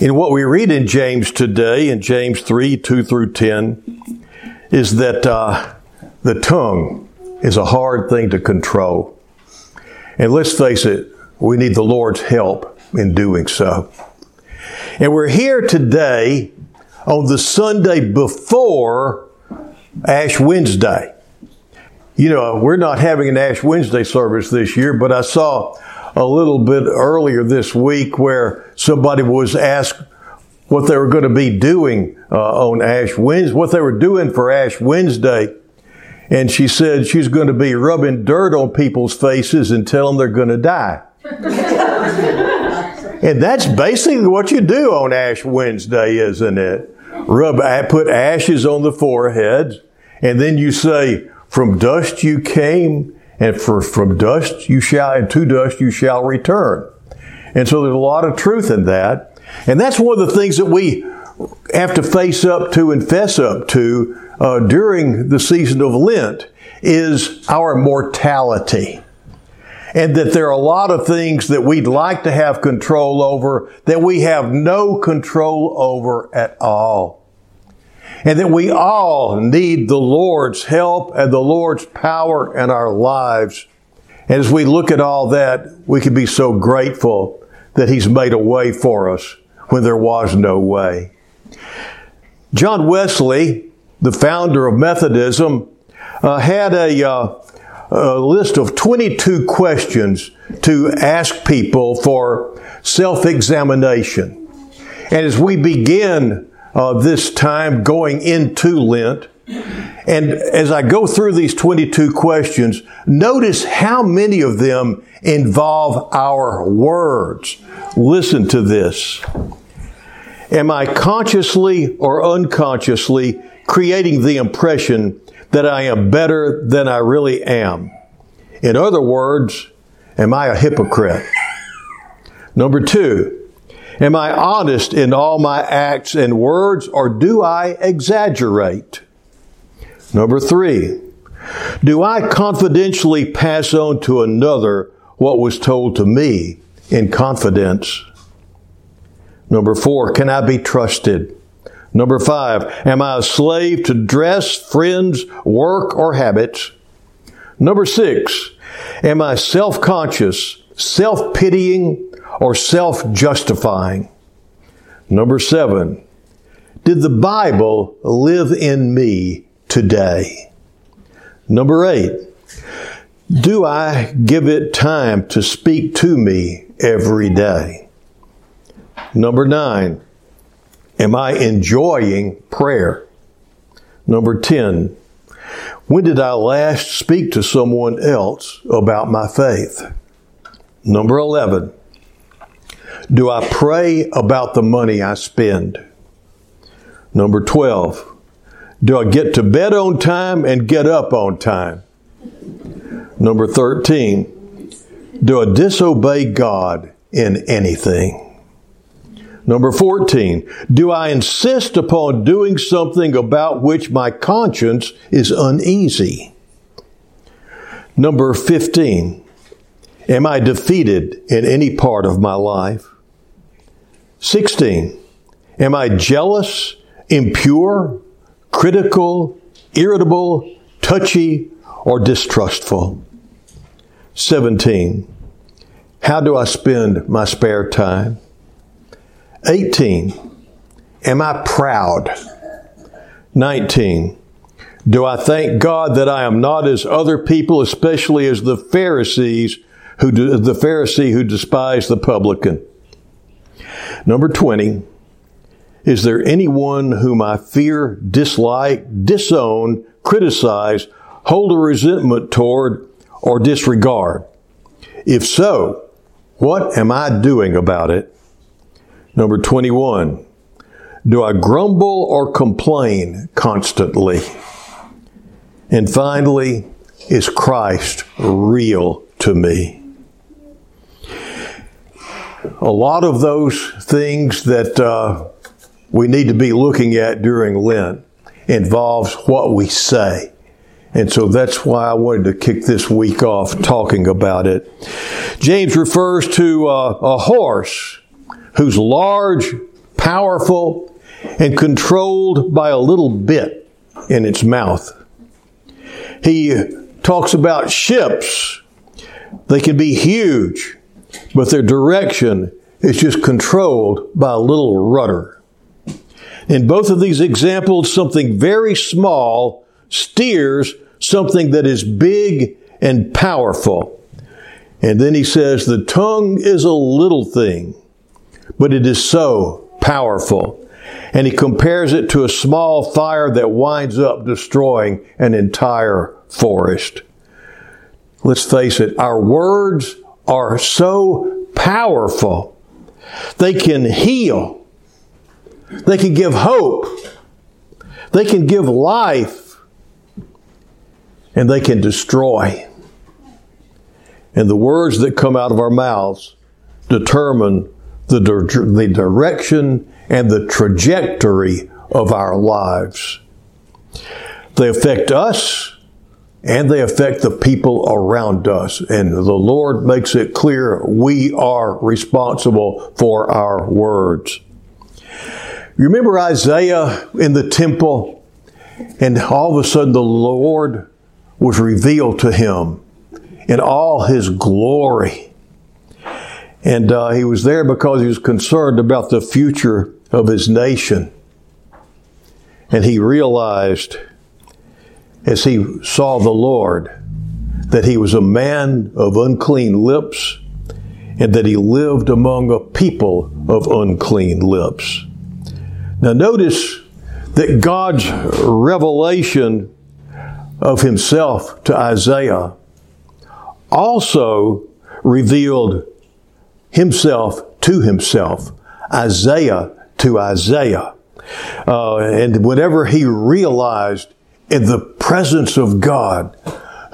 In what we read in James today, in James 3 2 through 10, is that uh, the tongue is a hard thing to control. And let's face it, we need the Lord's help in doing so. And we're here today on the Sunday before Ash Wednesday. You know, we're not having an Ash Wednesday service this year, but I saw a little bit earlier this week where somebody was asked what they were going to be doing uh, on Ash Wednesday, what they were doing for Ash Wednesday. And she said she's going to be rubbing dirt on people's faces and tell them they're going to die. and that's basically what you do on Ash Wednesday, isn't it? Rub, put ashes on the foreheads, and then you say, from dust you came, and for, from dust you shall, and to dust you shall return. And so there's a lot of truth in that. And that's one of the things that we have to face up to and fess up to uh, during the season of Lent is our mortality. And that there are a lot of things that we'd like to have control over that we have no control over at all and that we all need the Lord's help and the Lord's power in our lives. And as we look at all that, we can be so grateful that He's made a way for us when there was no way. John Wesley, the founder of Methodism, uh, had a, uh, a list of 22 questions to ask people for self examination. And as we begin this time going into Lent. And as I go through these 22 questions, notice how many of them involve our words. Listen to this. Am I consciously or unconsciously creating the impression that I am better than I really am? In other words, am I a hypocrite? Number two, Am I honest in all my acts and words, or do I exaggerate? Number three, do I confidentially pass on to another what was told to me in confidence? Number four, can I be trusted? Number five, am I a slave to dress, friends, work, or habits? Number six, am I self conscious, self pitying, or self justifying. Number seven, did the Bible live in me today? Number eight, do I give it time to speak to me every day? Number nine, am I enjoying prayer? Number 10, when did I last speak to someone else about my faith? Number 11, do I pray about the money I spend? Number 12. Do I get to bed on time and get up on time? Number 13. Do I disobey God in anything? Number 14. Do I insist upon doing something about which my conscience is uneasy? Number 15. Am I defeated in any part of my life? 16. Am I jealous, impure, critical, irritable, touchy, or distrustful? 17. How do I spend my spare time? 18. Am I proud? 19. Do I thank God that I am not as other people, especially as the Pharisees who the Pharisee who despised the publican? Number 20, is there anyone whom I fear, dislike, disown, criticize, hold a resentment toward, or disregard? If so, what am I doing about it? Number 21, do I grumble or complain constantly? And finally, is Christ real to me? A lot of those things that uh, we need to be looking at during Lent involves what we say. And so that's why I wanted to kick this week off talking about it. James refers to uh, a horse who's large powerful and controlled by a little bit in its mouth. He talks about ships. They can be huge, but their direction is just controlled by a little rudder. In both of these examples, something very small steers something that is big and powerful. And then he says, the tongue is a little thing, but it is so powerful. And he compares it to a small fire that winds up destroying an entire forest. Let's face it, our words are so powerful. They can heal. They can give hope. They can give life. And they can destroy. And the words that come out of our mouths determine the, the direction and the trajectory of our lives. They affect us and they affect the people around us. And the Lord makes it clear we are responsible for our words. You Remember Isaiah in the temple? And all of a sudden the Lord was revealed to him in all his glory. And uh, he was there because he was concerned about the future of his nation. And he realized as he saw the Lord that he was a man of unclean lips and that he lived among a people of unclean lips. Now, notice that God's revelation of himself to Isaiah also revealed himself to himself, Isaiah to Isaiah. Uh, and whenever he realized in the presence of God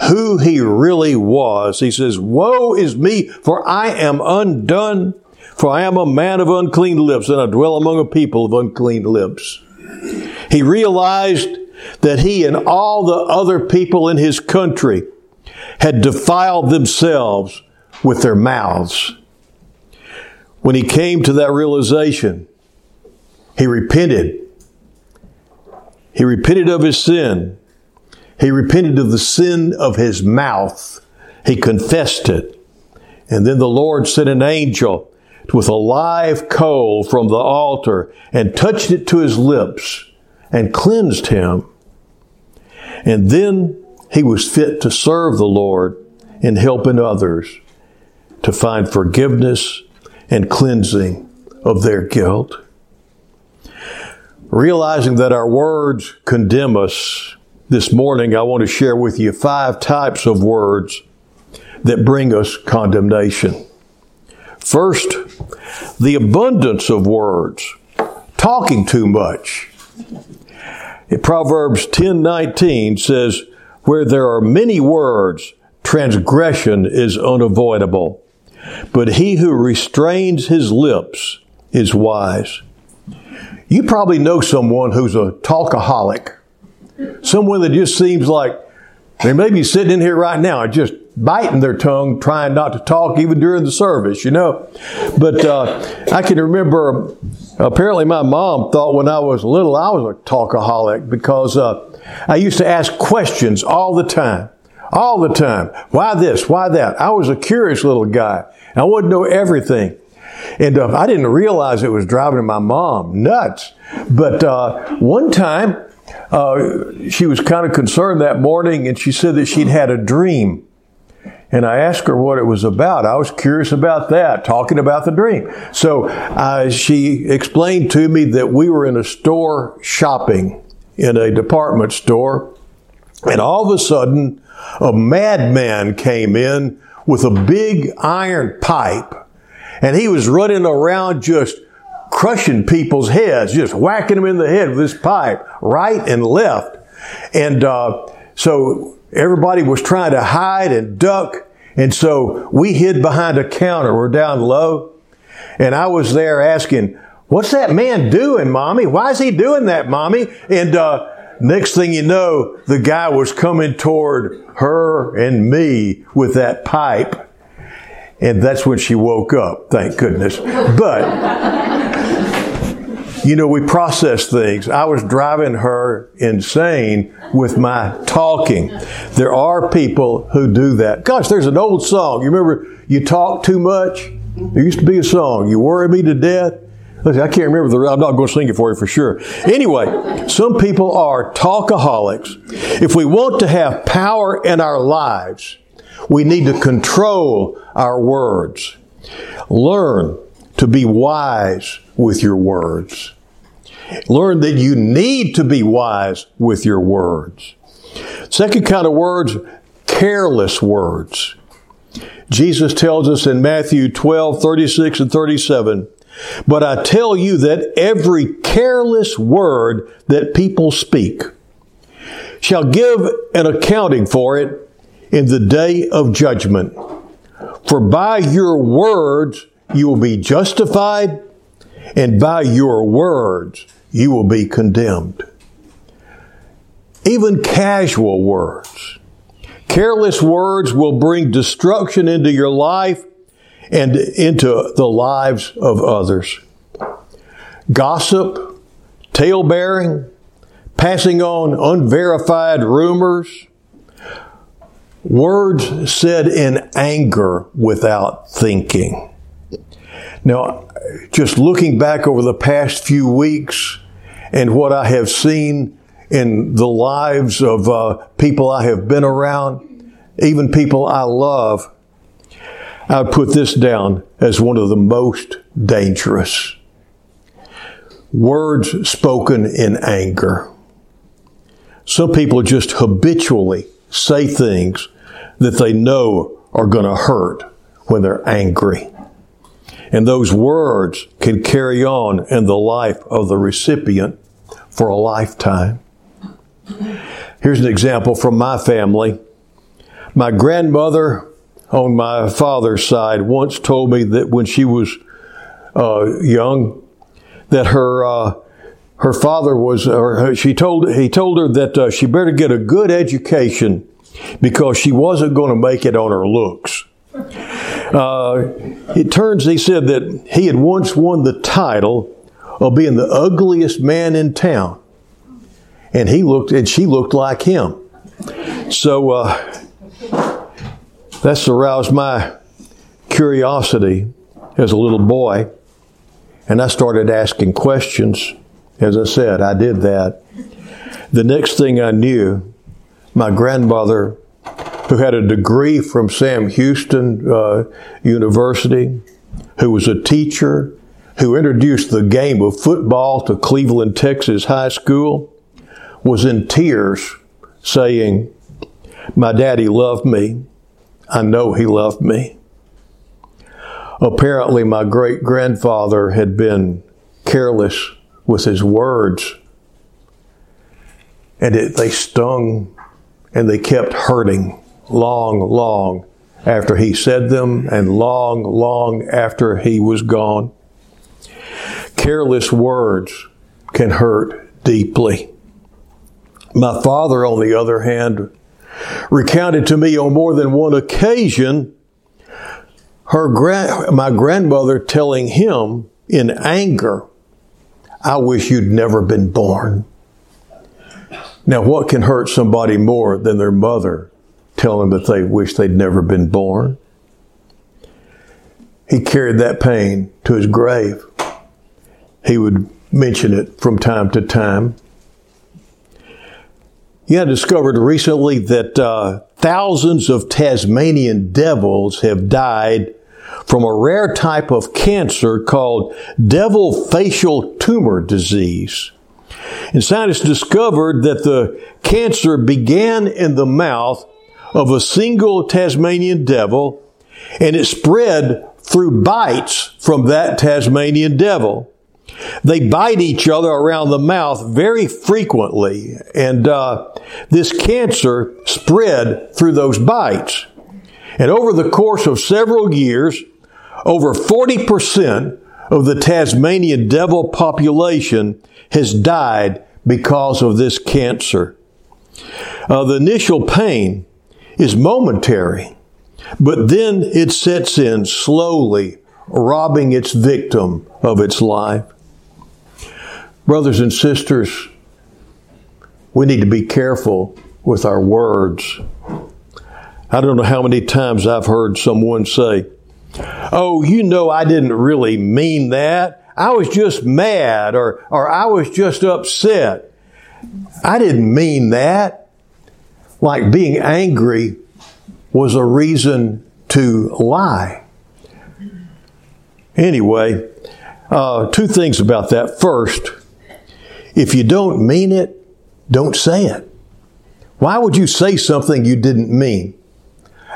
who he really was, he says, Woe is me, for I am undone, for I am a man of unclean lips, and I dwell among a people of unclean lips. He realized that he and all the other people in his country had defiled themselves with their mouths. When he came to that realization, he repented. He repented of his sin. He repented of the sin of his mouth. He confessed it. And then the Lord sent an angel with a live coal from the altar and touched it to his lips and cleansed him. And then he was fit to serve the Lord in helping others to find forgiveness and cleansing of their guilt. Realizing that our words condemn us, this morning I want to share with you five types of words that bring us condemnation. First, the abundance of words, talking too much. Proverbs 10:19 says, "Where there are many words, transgression is unavoidable." But he who restrains his lips is wise. You probably know someone who's a talkaholic. Someone that just seems like they may be sitting in here right now just biting their tongue, trying not to talk even during the service, you know. But uh, I can remember apparently my mom thought when I was little I was a talkaholic because uh, I used to ask questions all the time. All the time. Why this? Why that? I was a curious little guy. I wanted to know everything. And uh, I didn't realize it was driving my mom nuts. But uh, one time, uh, she was kind of concerned that morning and she said that she'd had a dream. And I asked her what it was about. I was curious about that, talking about the dream. So uh, she explained to me that we were in a store shopping in a department store. And all of a sudden, a madman came in with a big iron pipe and he was running around just crushing people's heads, just whacking them in the head with his pipe, right and left. And uh, so everybody was trying to hide and duck. And so we hid behind a counter. We're down low. And I was there asking, What's that man doing, mommy? Why is he doing that, mommy? And uh, next thing you know, the guy was coming toward her and me with that pipe. And that's when she woke up, thank goodness. But you know, we process things. I was driving her insane with my talking. There are people who do that. Gosh, there's an old song. You remember, you talk too much? There used to be a song, You Worry Me to Death. Listen, I can't remember the. I'm not going to sing it for you for sure. Anyway, some people are talkaholics. If we want to have power in our lives, we need to control our words. Learn to be wise with your words. Learn that you need to be wise with your words. Second kind of words, careless words. Jesus tells us in Matthew 12, 36 and 37, but I tell you that every careless word that people speak shall give an accounting for it in the day of judgment. For by your words you will be justified, and by your words you will be condemned. Even casual words, careless words will bring destruction into your life and into the lives of others. Gossip, tale bearing, passing on unverified rumors, words said in anger without thinking. Now, just looking back over the past few weeks and what I have seen in the lives of uh, people I have been around, even people I love, I put this down as one of the most dangerous. Words spoken in anger. Some people just habitually say things that they know are going to hurt when they're angry. And those words can carry on in the life of the recipient for a lifetime. Here's an example from my family. My grandmother on my father's side once told me that when she was uh, young, that her uh, her father was, or she told he told her that uh, she better get a good education because she wasn't going to make it on her looks. Uh, it turns, he said that he had once won the title of being the ugliest man in town, and he looked, and she looked like him. So uh, that's aroused my curiosity as a little boy. And I started asking questions. As I said, I did that. The next thing I knew, my grandmother, who had a degree from Sam Houston uh, University, who was a teacher, who introduced the game of football to Cleveland, Texas High School, was in tears saying, My daddy loved me. I know he loved me. Apparently, my great grandfather had been careless with his words, and it, they stung and they kept hurting long, long after he said them and long, long after he was gone. Careless words can hurt deeply. My father, on the other hand, recounted to me on more than one occasion her gra- my grandmother telling him in anger, I wish you'd never been born. Now, what can hurt somebody more than their mother telling them that they wish they'd never been born? He carried that pain to his grave. He would mention it from time to time. Yeah, I discovered recently that uh, thousands of Tasmanian devils have died from a rare type of cancer called devil facial tumor disease. And scientists discovered that the cancer began in the mouth of a single Tasmanian devil and it spread through bites from that Tasmanian devil. They bite each other around the mouth very frequently, and uh, this cancer spread through those bites. And over the course of several years, over 40% of the Tasmanian devil population has died because of this cancer. Uh, the initial pain is momentary, but then it sets in slowly, robbing its victim of its life. Brothers and sisters, we need to be careful with our words. I don't know how many times I've heard someone say, Oh, you know, I didn't really mean that. I was just mad or, or I was just upset. I didn't mean that. Like being angry was a reason to lie. Anyway, uh, two things about that. First, if you don't mean it, don't say it. Why would you say something you didn't mean?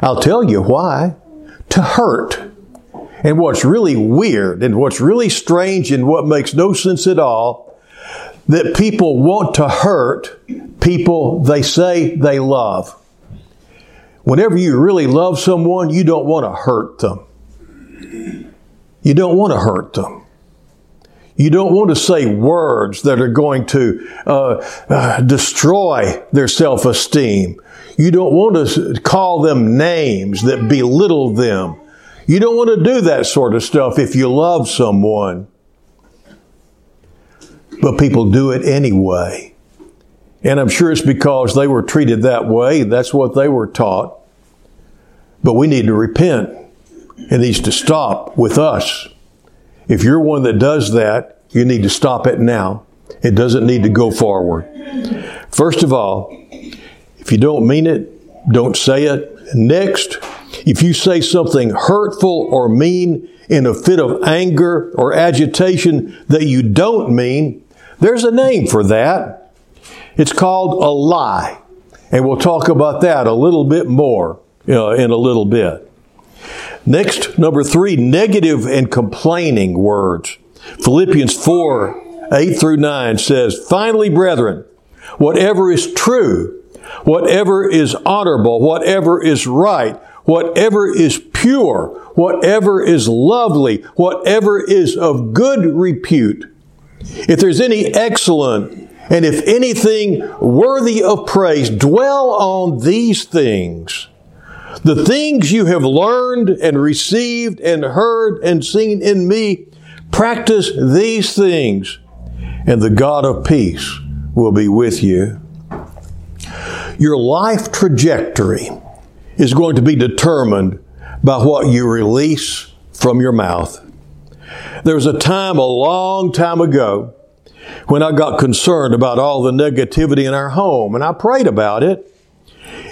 I'll tell you why. To hurt. And what's really weird and what's really strange and what makes no sense at all, that people want to hurt people they say they love. Whenever you really love someone, you don't want to hurt them. You don't want to hurt them. You don't want to say words that are going to uh, uh, destroy their self esteem. You don't want to call them names that belittle them. You don't want to do that sort of stuff if you love someone. But people do it anyway. And I'm sure it's because they were treated that way. That's what they were taught. But we need to repent. It needs to stop with us. If you're one that does that, you need to stop it now. It doesn't need to go forward. First of all, if you don't mean it, don't say it. Next, if you say something hurtful or mean in a fit of anger or agitation that you don't mean, there's a name for that. It's called a lie. And we'll talk about that a little bit more uh, in a little bit. Next, number three, negative and complaining words. Philippians 4, 8 through 9 says, Finally, brethren, whatever is true, whatever is honorable, whatever is right, whatever is pure, whatever is lovely, whatever is of good repute, if there's any excellent and if anything worthy of praise, dwell on these things. The things you have learned and received and heard and seen in me, practice these things, and the God of peace will be with you. Your life trajectory is going to be determined by what you release from your mouth. There was a time a long time ago when I got concerned about all the negativity in our home, and I prayed about it.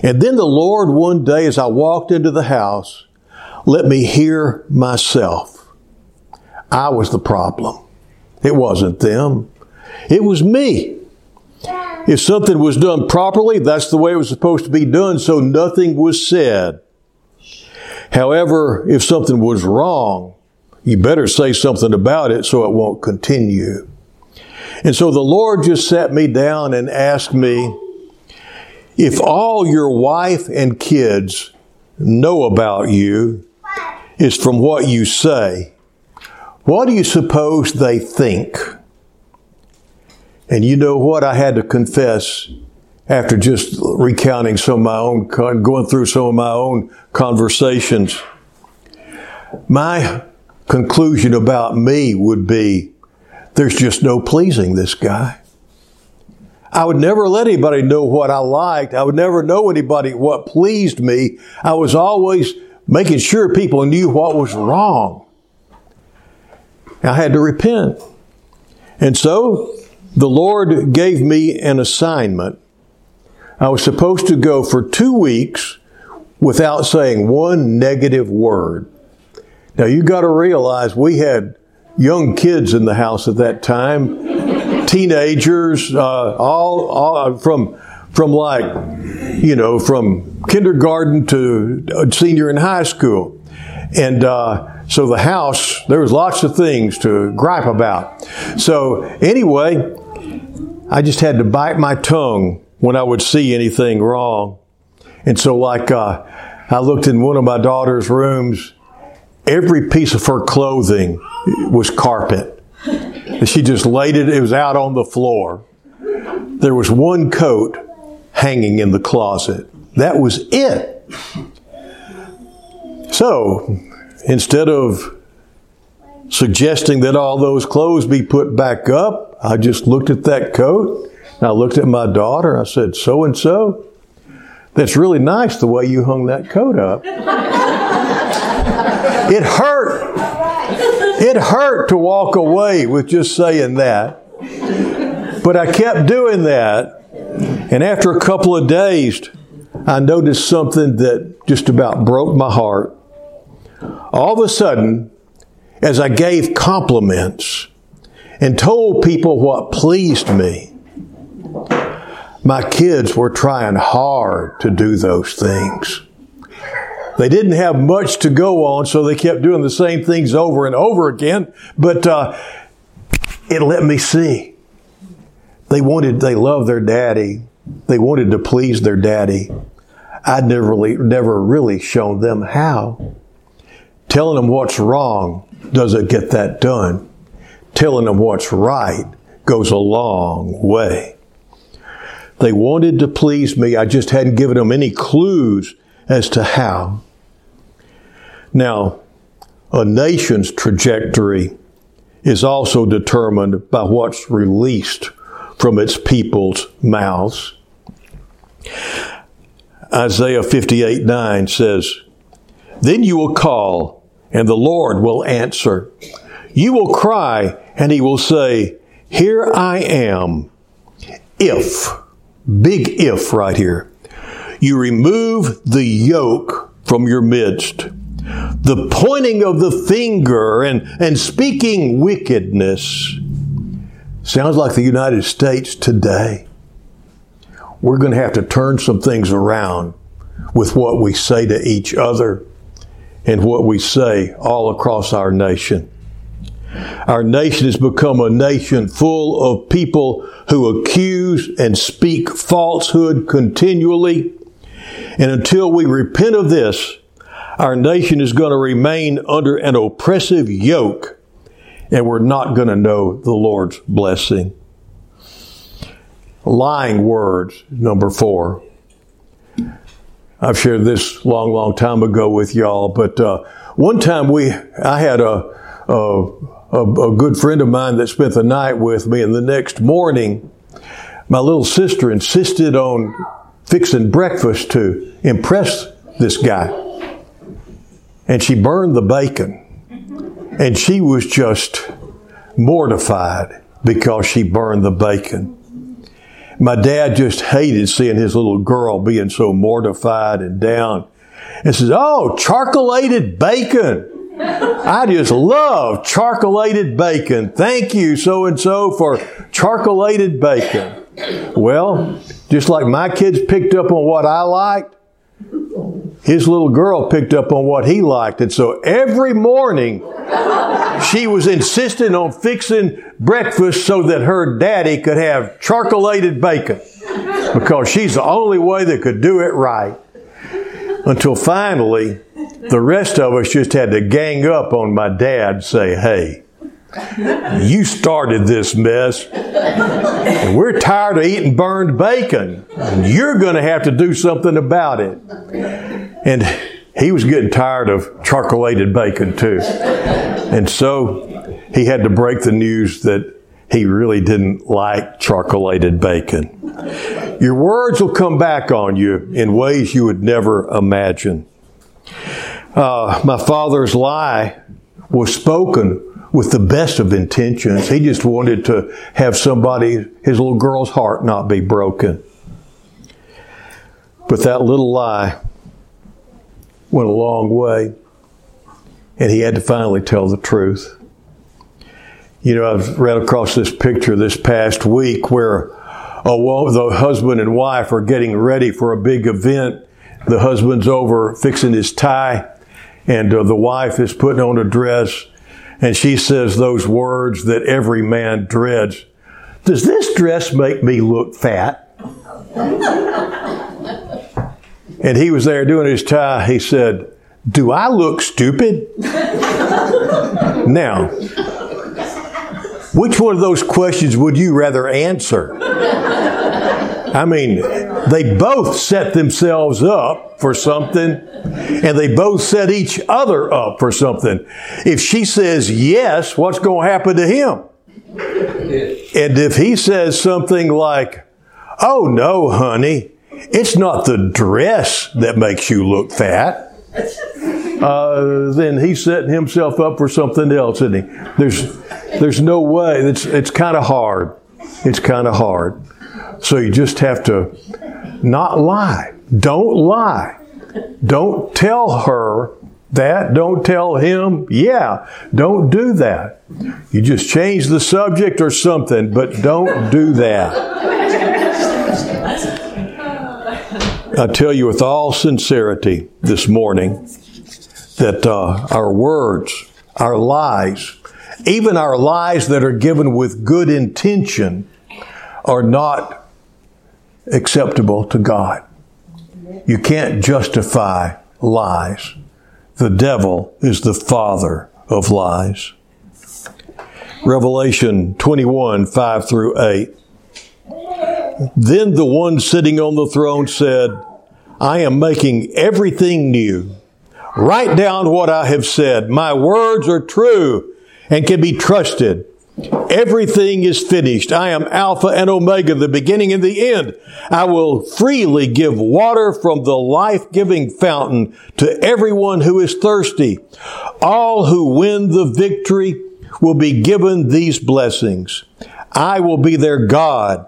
And then the Lord, one day, as I walked into the house, let me hear myself. I was the problem. It wasn't them. It was me. If something was done properly, that's the way it was supposed to be done, so nothing was said. However, if something was wrong, you better say something about it so it won't continue. And so the Lord just sat me down and asked me, if all your wife and kids know about you is from what you say, what do you suppose they think? And you know what? I had to confess after just recounting some of my own, going through some of my own conversations. My conclusion about me would be there's just no pleasing this guy. I would never let anybody know what I liked. I would never know anybody what pleased me. I was always making sure people knew what was wrong. I had to repent. And so the Lord gave me an assignment. I was supposed to go for two weeks without saying one negative word. Now you got to realize we had young kids in the house at that time, teenagers, uh, all, all from from like you know from kindergarten to senior in high school, and uh, so the house there was lots of things to gripe about. So anyway, I just had to bite my tongue when I would see anything wrong, and so like uh, I looked in one of my daughter's rooms every piece of her clothing was carpet. She just laid it, it was out on the floor. There was one coat hanging in the closet. That was it. So, instead of suggesting that all those clothes be put back up, I just looked at that coat. And I looked at my daughter. I said, so and so. That's really nice the way you hung that coat up. it hurt. It hurt to walk away with just saying that. But I kept doing that. And after a couple of days, I noticed something that just about broke my heart. All of a sudden, as I gave compliments and told people what pleased me, my kids were trying hard to do those things. They didn't have much to go on, so they kept doing the same things over and over again, but uh, it let me see. They wanted, they loved their daddy. They wanted to please their daddy. I'd never really, never really shown them how. Telling them what's wrong doesn't get that done. Telling them what's right goes a long way. They wanted to please me. I just hadn't given them any clues as to how. Now, a nation's trajectory is also determined by what's released from its people's mouths. Isaiah 58 9 says, Then you will call, and the Lord will answer. You will cry, and he will say, Here I am. If, big if right here, you remove the yoke from your midst, the pointing of the finger and, and speaking wickedness. Sounds like the United States today we're going to have to turn some things around with what we say to each other and what we say all across our nation. Our nation has become a nation full of people who accuse and speak falsehood continually. And until we repent of this, our nation is going to remain under an oppressive yoke and we're not going to know the Lord's blessing lying words, number four. I've shared this long, long time ago with y'all, but uh, one time we, I had a, a, a, a good friend of mine that spent the night with me, and the next morning, my little sister insisted on fixing breakfast to impress this guy. And she burned the bacon. And she was just mortified because she burned the bacon. My dad just hated seeing his little girl being so mortified and down. And says, Oh, charcoalated bacon. I just love charcoalated bacon. Thank you, so and so, for charcoalated bacon. Well, just like my kids picked up on what I liked, his little girl picked up on what he liked. And so every morning, she was insisting on fixing breakfast so that her daddy could have charcoalated bacon because she's the only way that could do it right. Until finally, the rest of us just had to gang up on my dad and say, hey, you started this mess. We're tired of eating burned bacon. You're going to have to do something about it. And he was getting tired of charcoalated bacon too. And so he had to break the news that he really didn't like charcoalated bacon. Your words will come back on you in ways you would never imagine. Uh, my father's lie was spoken with the best of intentions. He just wanted to have somebody, his little girl's heart not be broken. But that little lie went a long way, and he had to finally tell the truth. You know, I've read across this picture this past week where oh, the husband and wife are getting ready for a big event. The husband's over fixing his tie, and uh, the wife is putting on a dress and she says those words that every man dreads. Does this dress make me look fat? and he was there doing his tie. He said, Do I look stupid? now, which one of those questions would you rather answer? I mean, they both set themselves up for something and they both set each other up for something. If she says yes, what's going to happen to him? And if he says something like, Oh no, honey, it's not the dress that makes you look fat. Uh, then he's setting himself up for something else, isn't he? There's, there's no way. It's, it's kind of hard. It's kind of hard. So you just have to not lie. Don't lie. Don't tell her that. Don't tell him, yeah. Don't do that. You just change the subject or something, but don't do that. I tell you with all sincerity this morning that uh, our words, our lies, even our lies that are given with good intention, are not acceptable to God. You can't justify lies. The devil is the father of lies. Revelation 21, 5 through 8. Then the one sitting on the throne said, I am making everything new. Write down what I have said. My words are true and can be trusted. Everything is finished. I am Alpha and Omega, the beginning and the end. I will freely give water from the life-giving fountain to everyone who is thirsty. All who win the victory will be given these blessings. I will be their God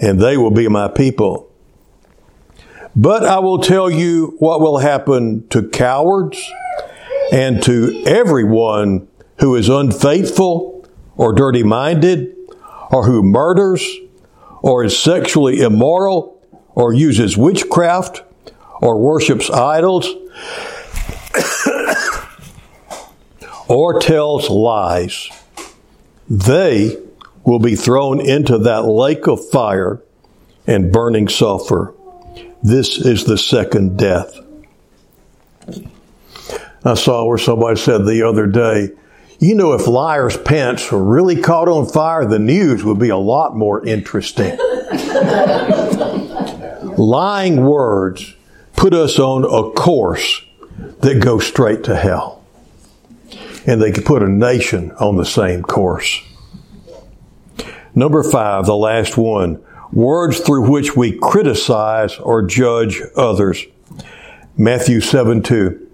and they will be my people. But I will tell you what will happen to cowards and to everyone who is unfaithful or dirty minded or who murders or is sexually immoral or uses witchcraft or worships idols or tells lies. They will be thrown into that lake of fire and burning sulfur. This is the second death. I saw where somebody said the other day, you know, if liars' pants were really caught on fire, the news would be a lot more interesting. Lying words put us on a course that goes straight to hell. And they could put a nation on the same course. Number five, the last one, words through which we criticize or judge others. Matthew 7 2.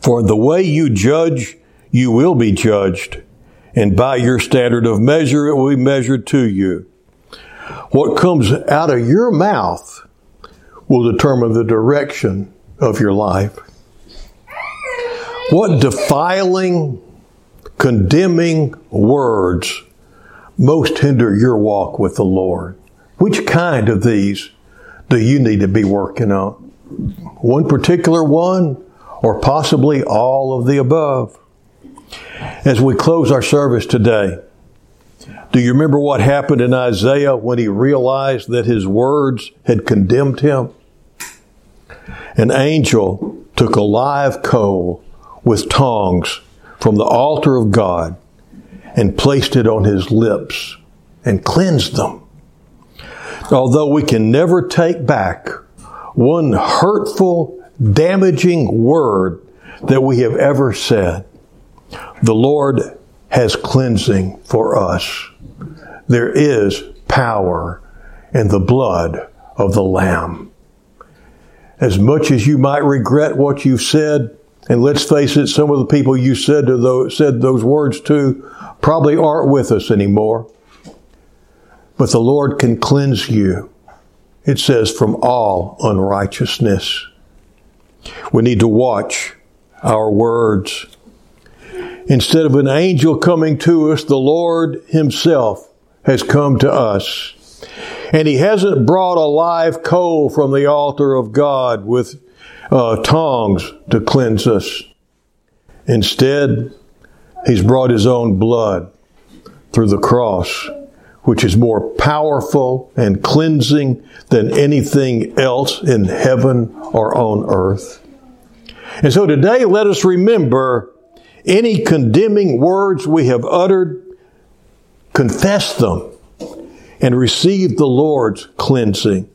For the way you judge, you will be judged, and by your standard of measure, it will be measured to you. What comes out of your mouth will determine the direction of your life. What defiling, condemning words most hinder your walk with the Lord? Which kind of these do you need to be working on? One particular one, or possibly all of the above? As we close our service today, do you remember what happened in Isaiah when he realized that his words had condemned him? An angel took a live coal with tongs from the altar of God and placed it on his lips and cleansed them. Although we can never take back one hurtful, damaging word that we have ever said, the Lord has cleansing for us. There is power in the blood of the Lamb. As much as you might regret what you've said, and let's face it, some of the people you said those, said those words to probably aren't with us anymore. But the Lord can cleanse you, it says, from all unrighteousness. We need to watch our words. Instead of an angel coming to us, the Lord Himself has come to us. And He hasn't brought a live coal from the altar of God with uh, tongs to cleanse us. Instead, He's brought His own blood through the cross, which is more powerful and cleansing than anything else in heaven or on earth. And so today, let us remember any condemning words we have uttered, confess them, and receive the Lord's cleansing.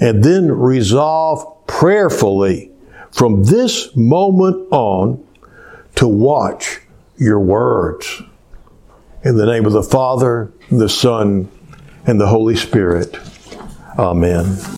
And then resolve prayerfully from this moment on to watch your words In the name of the Father, the Son, and the Holy Spirit. Amen.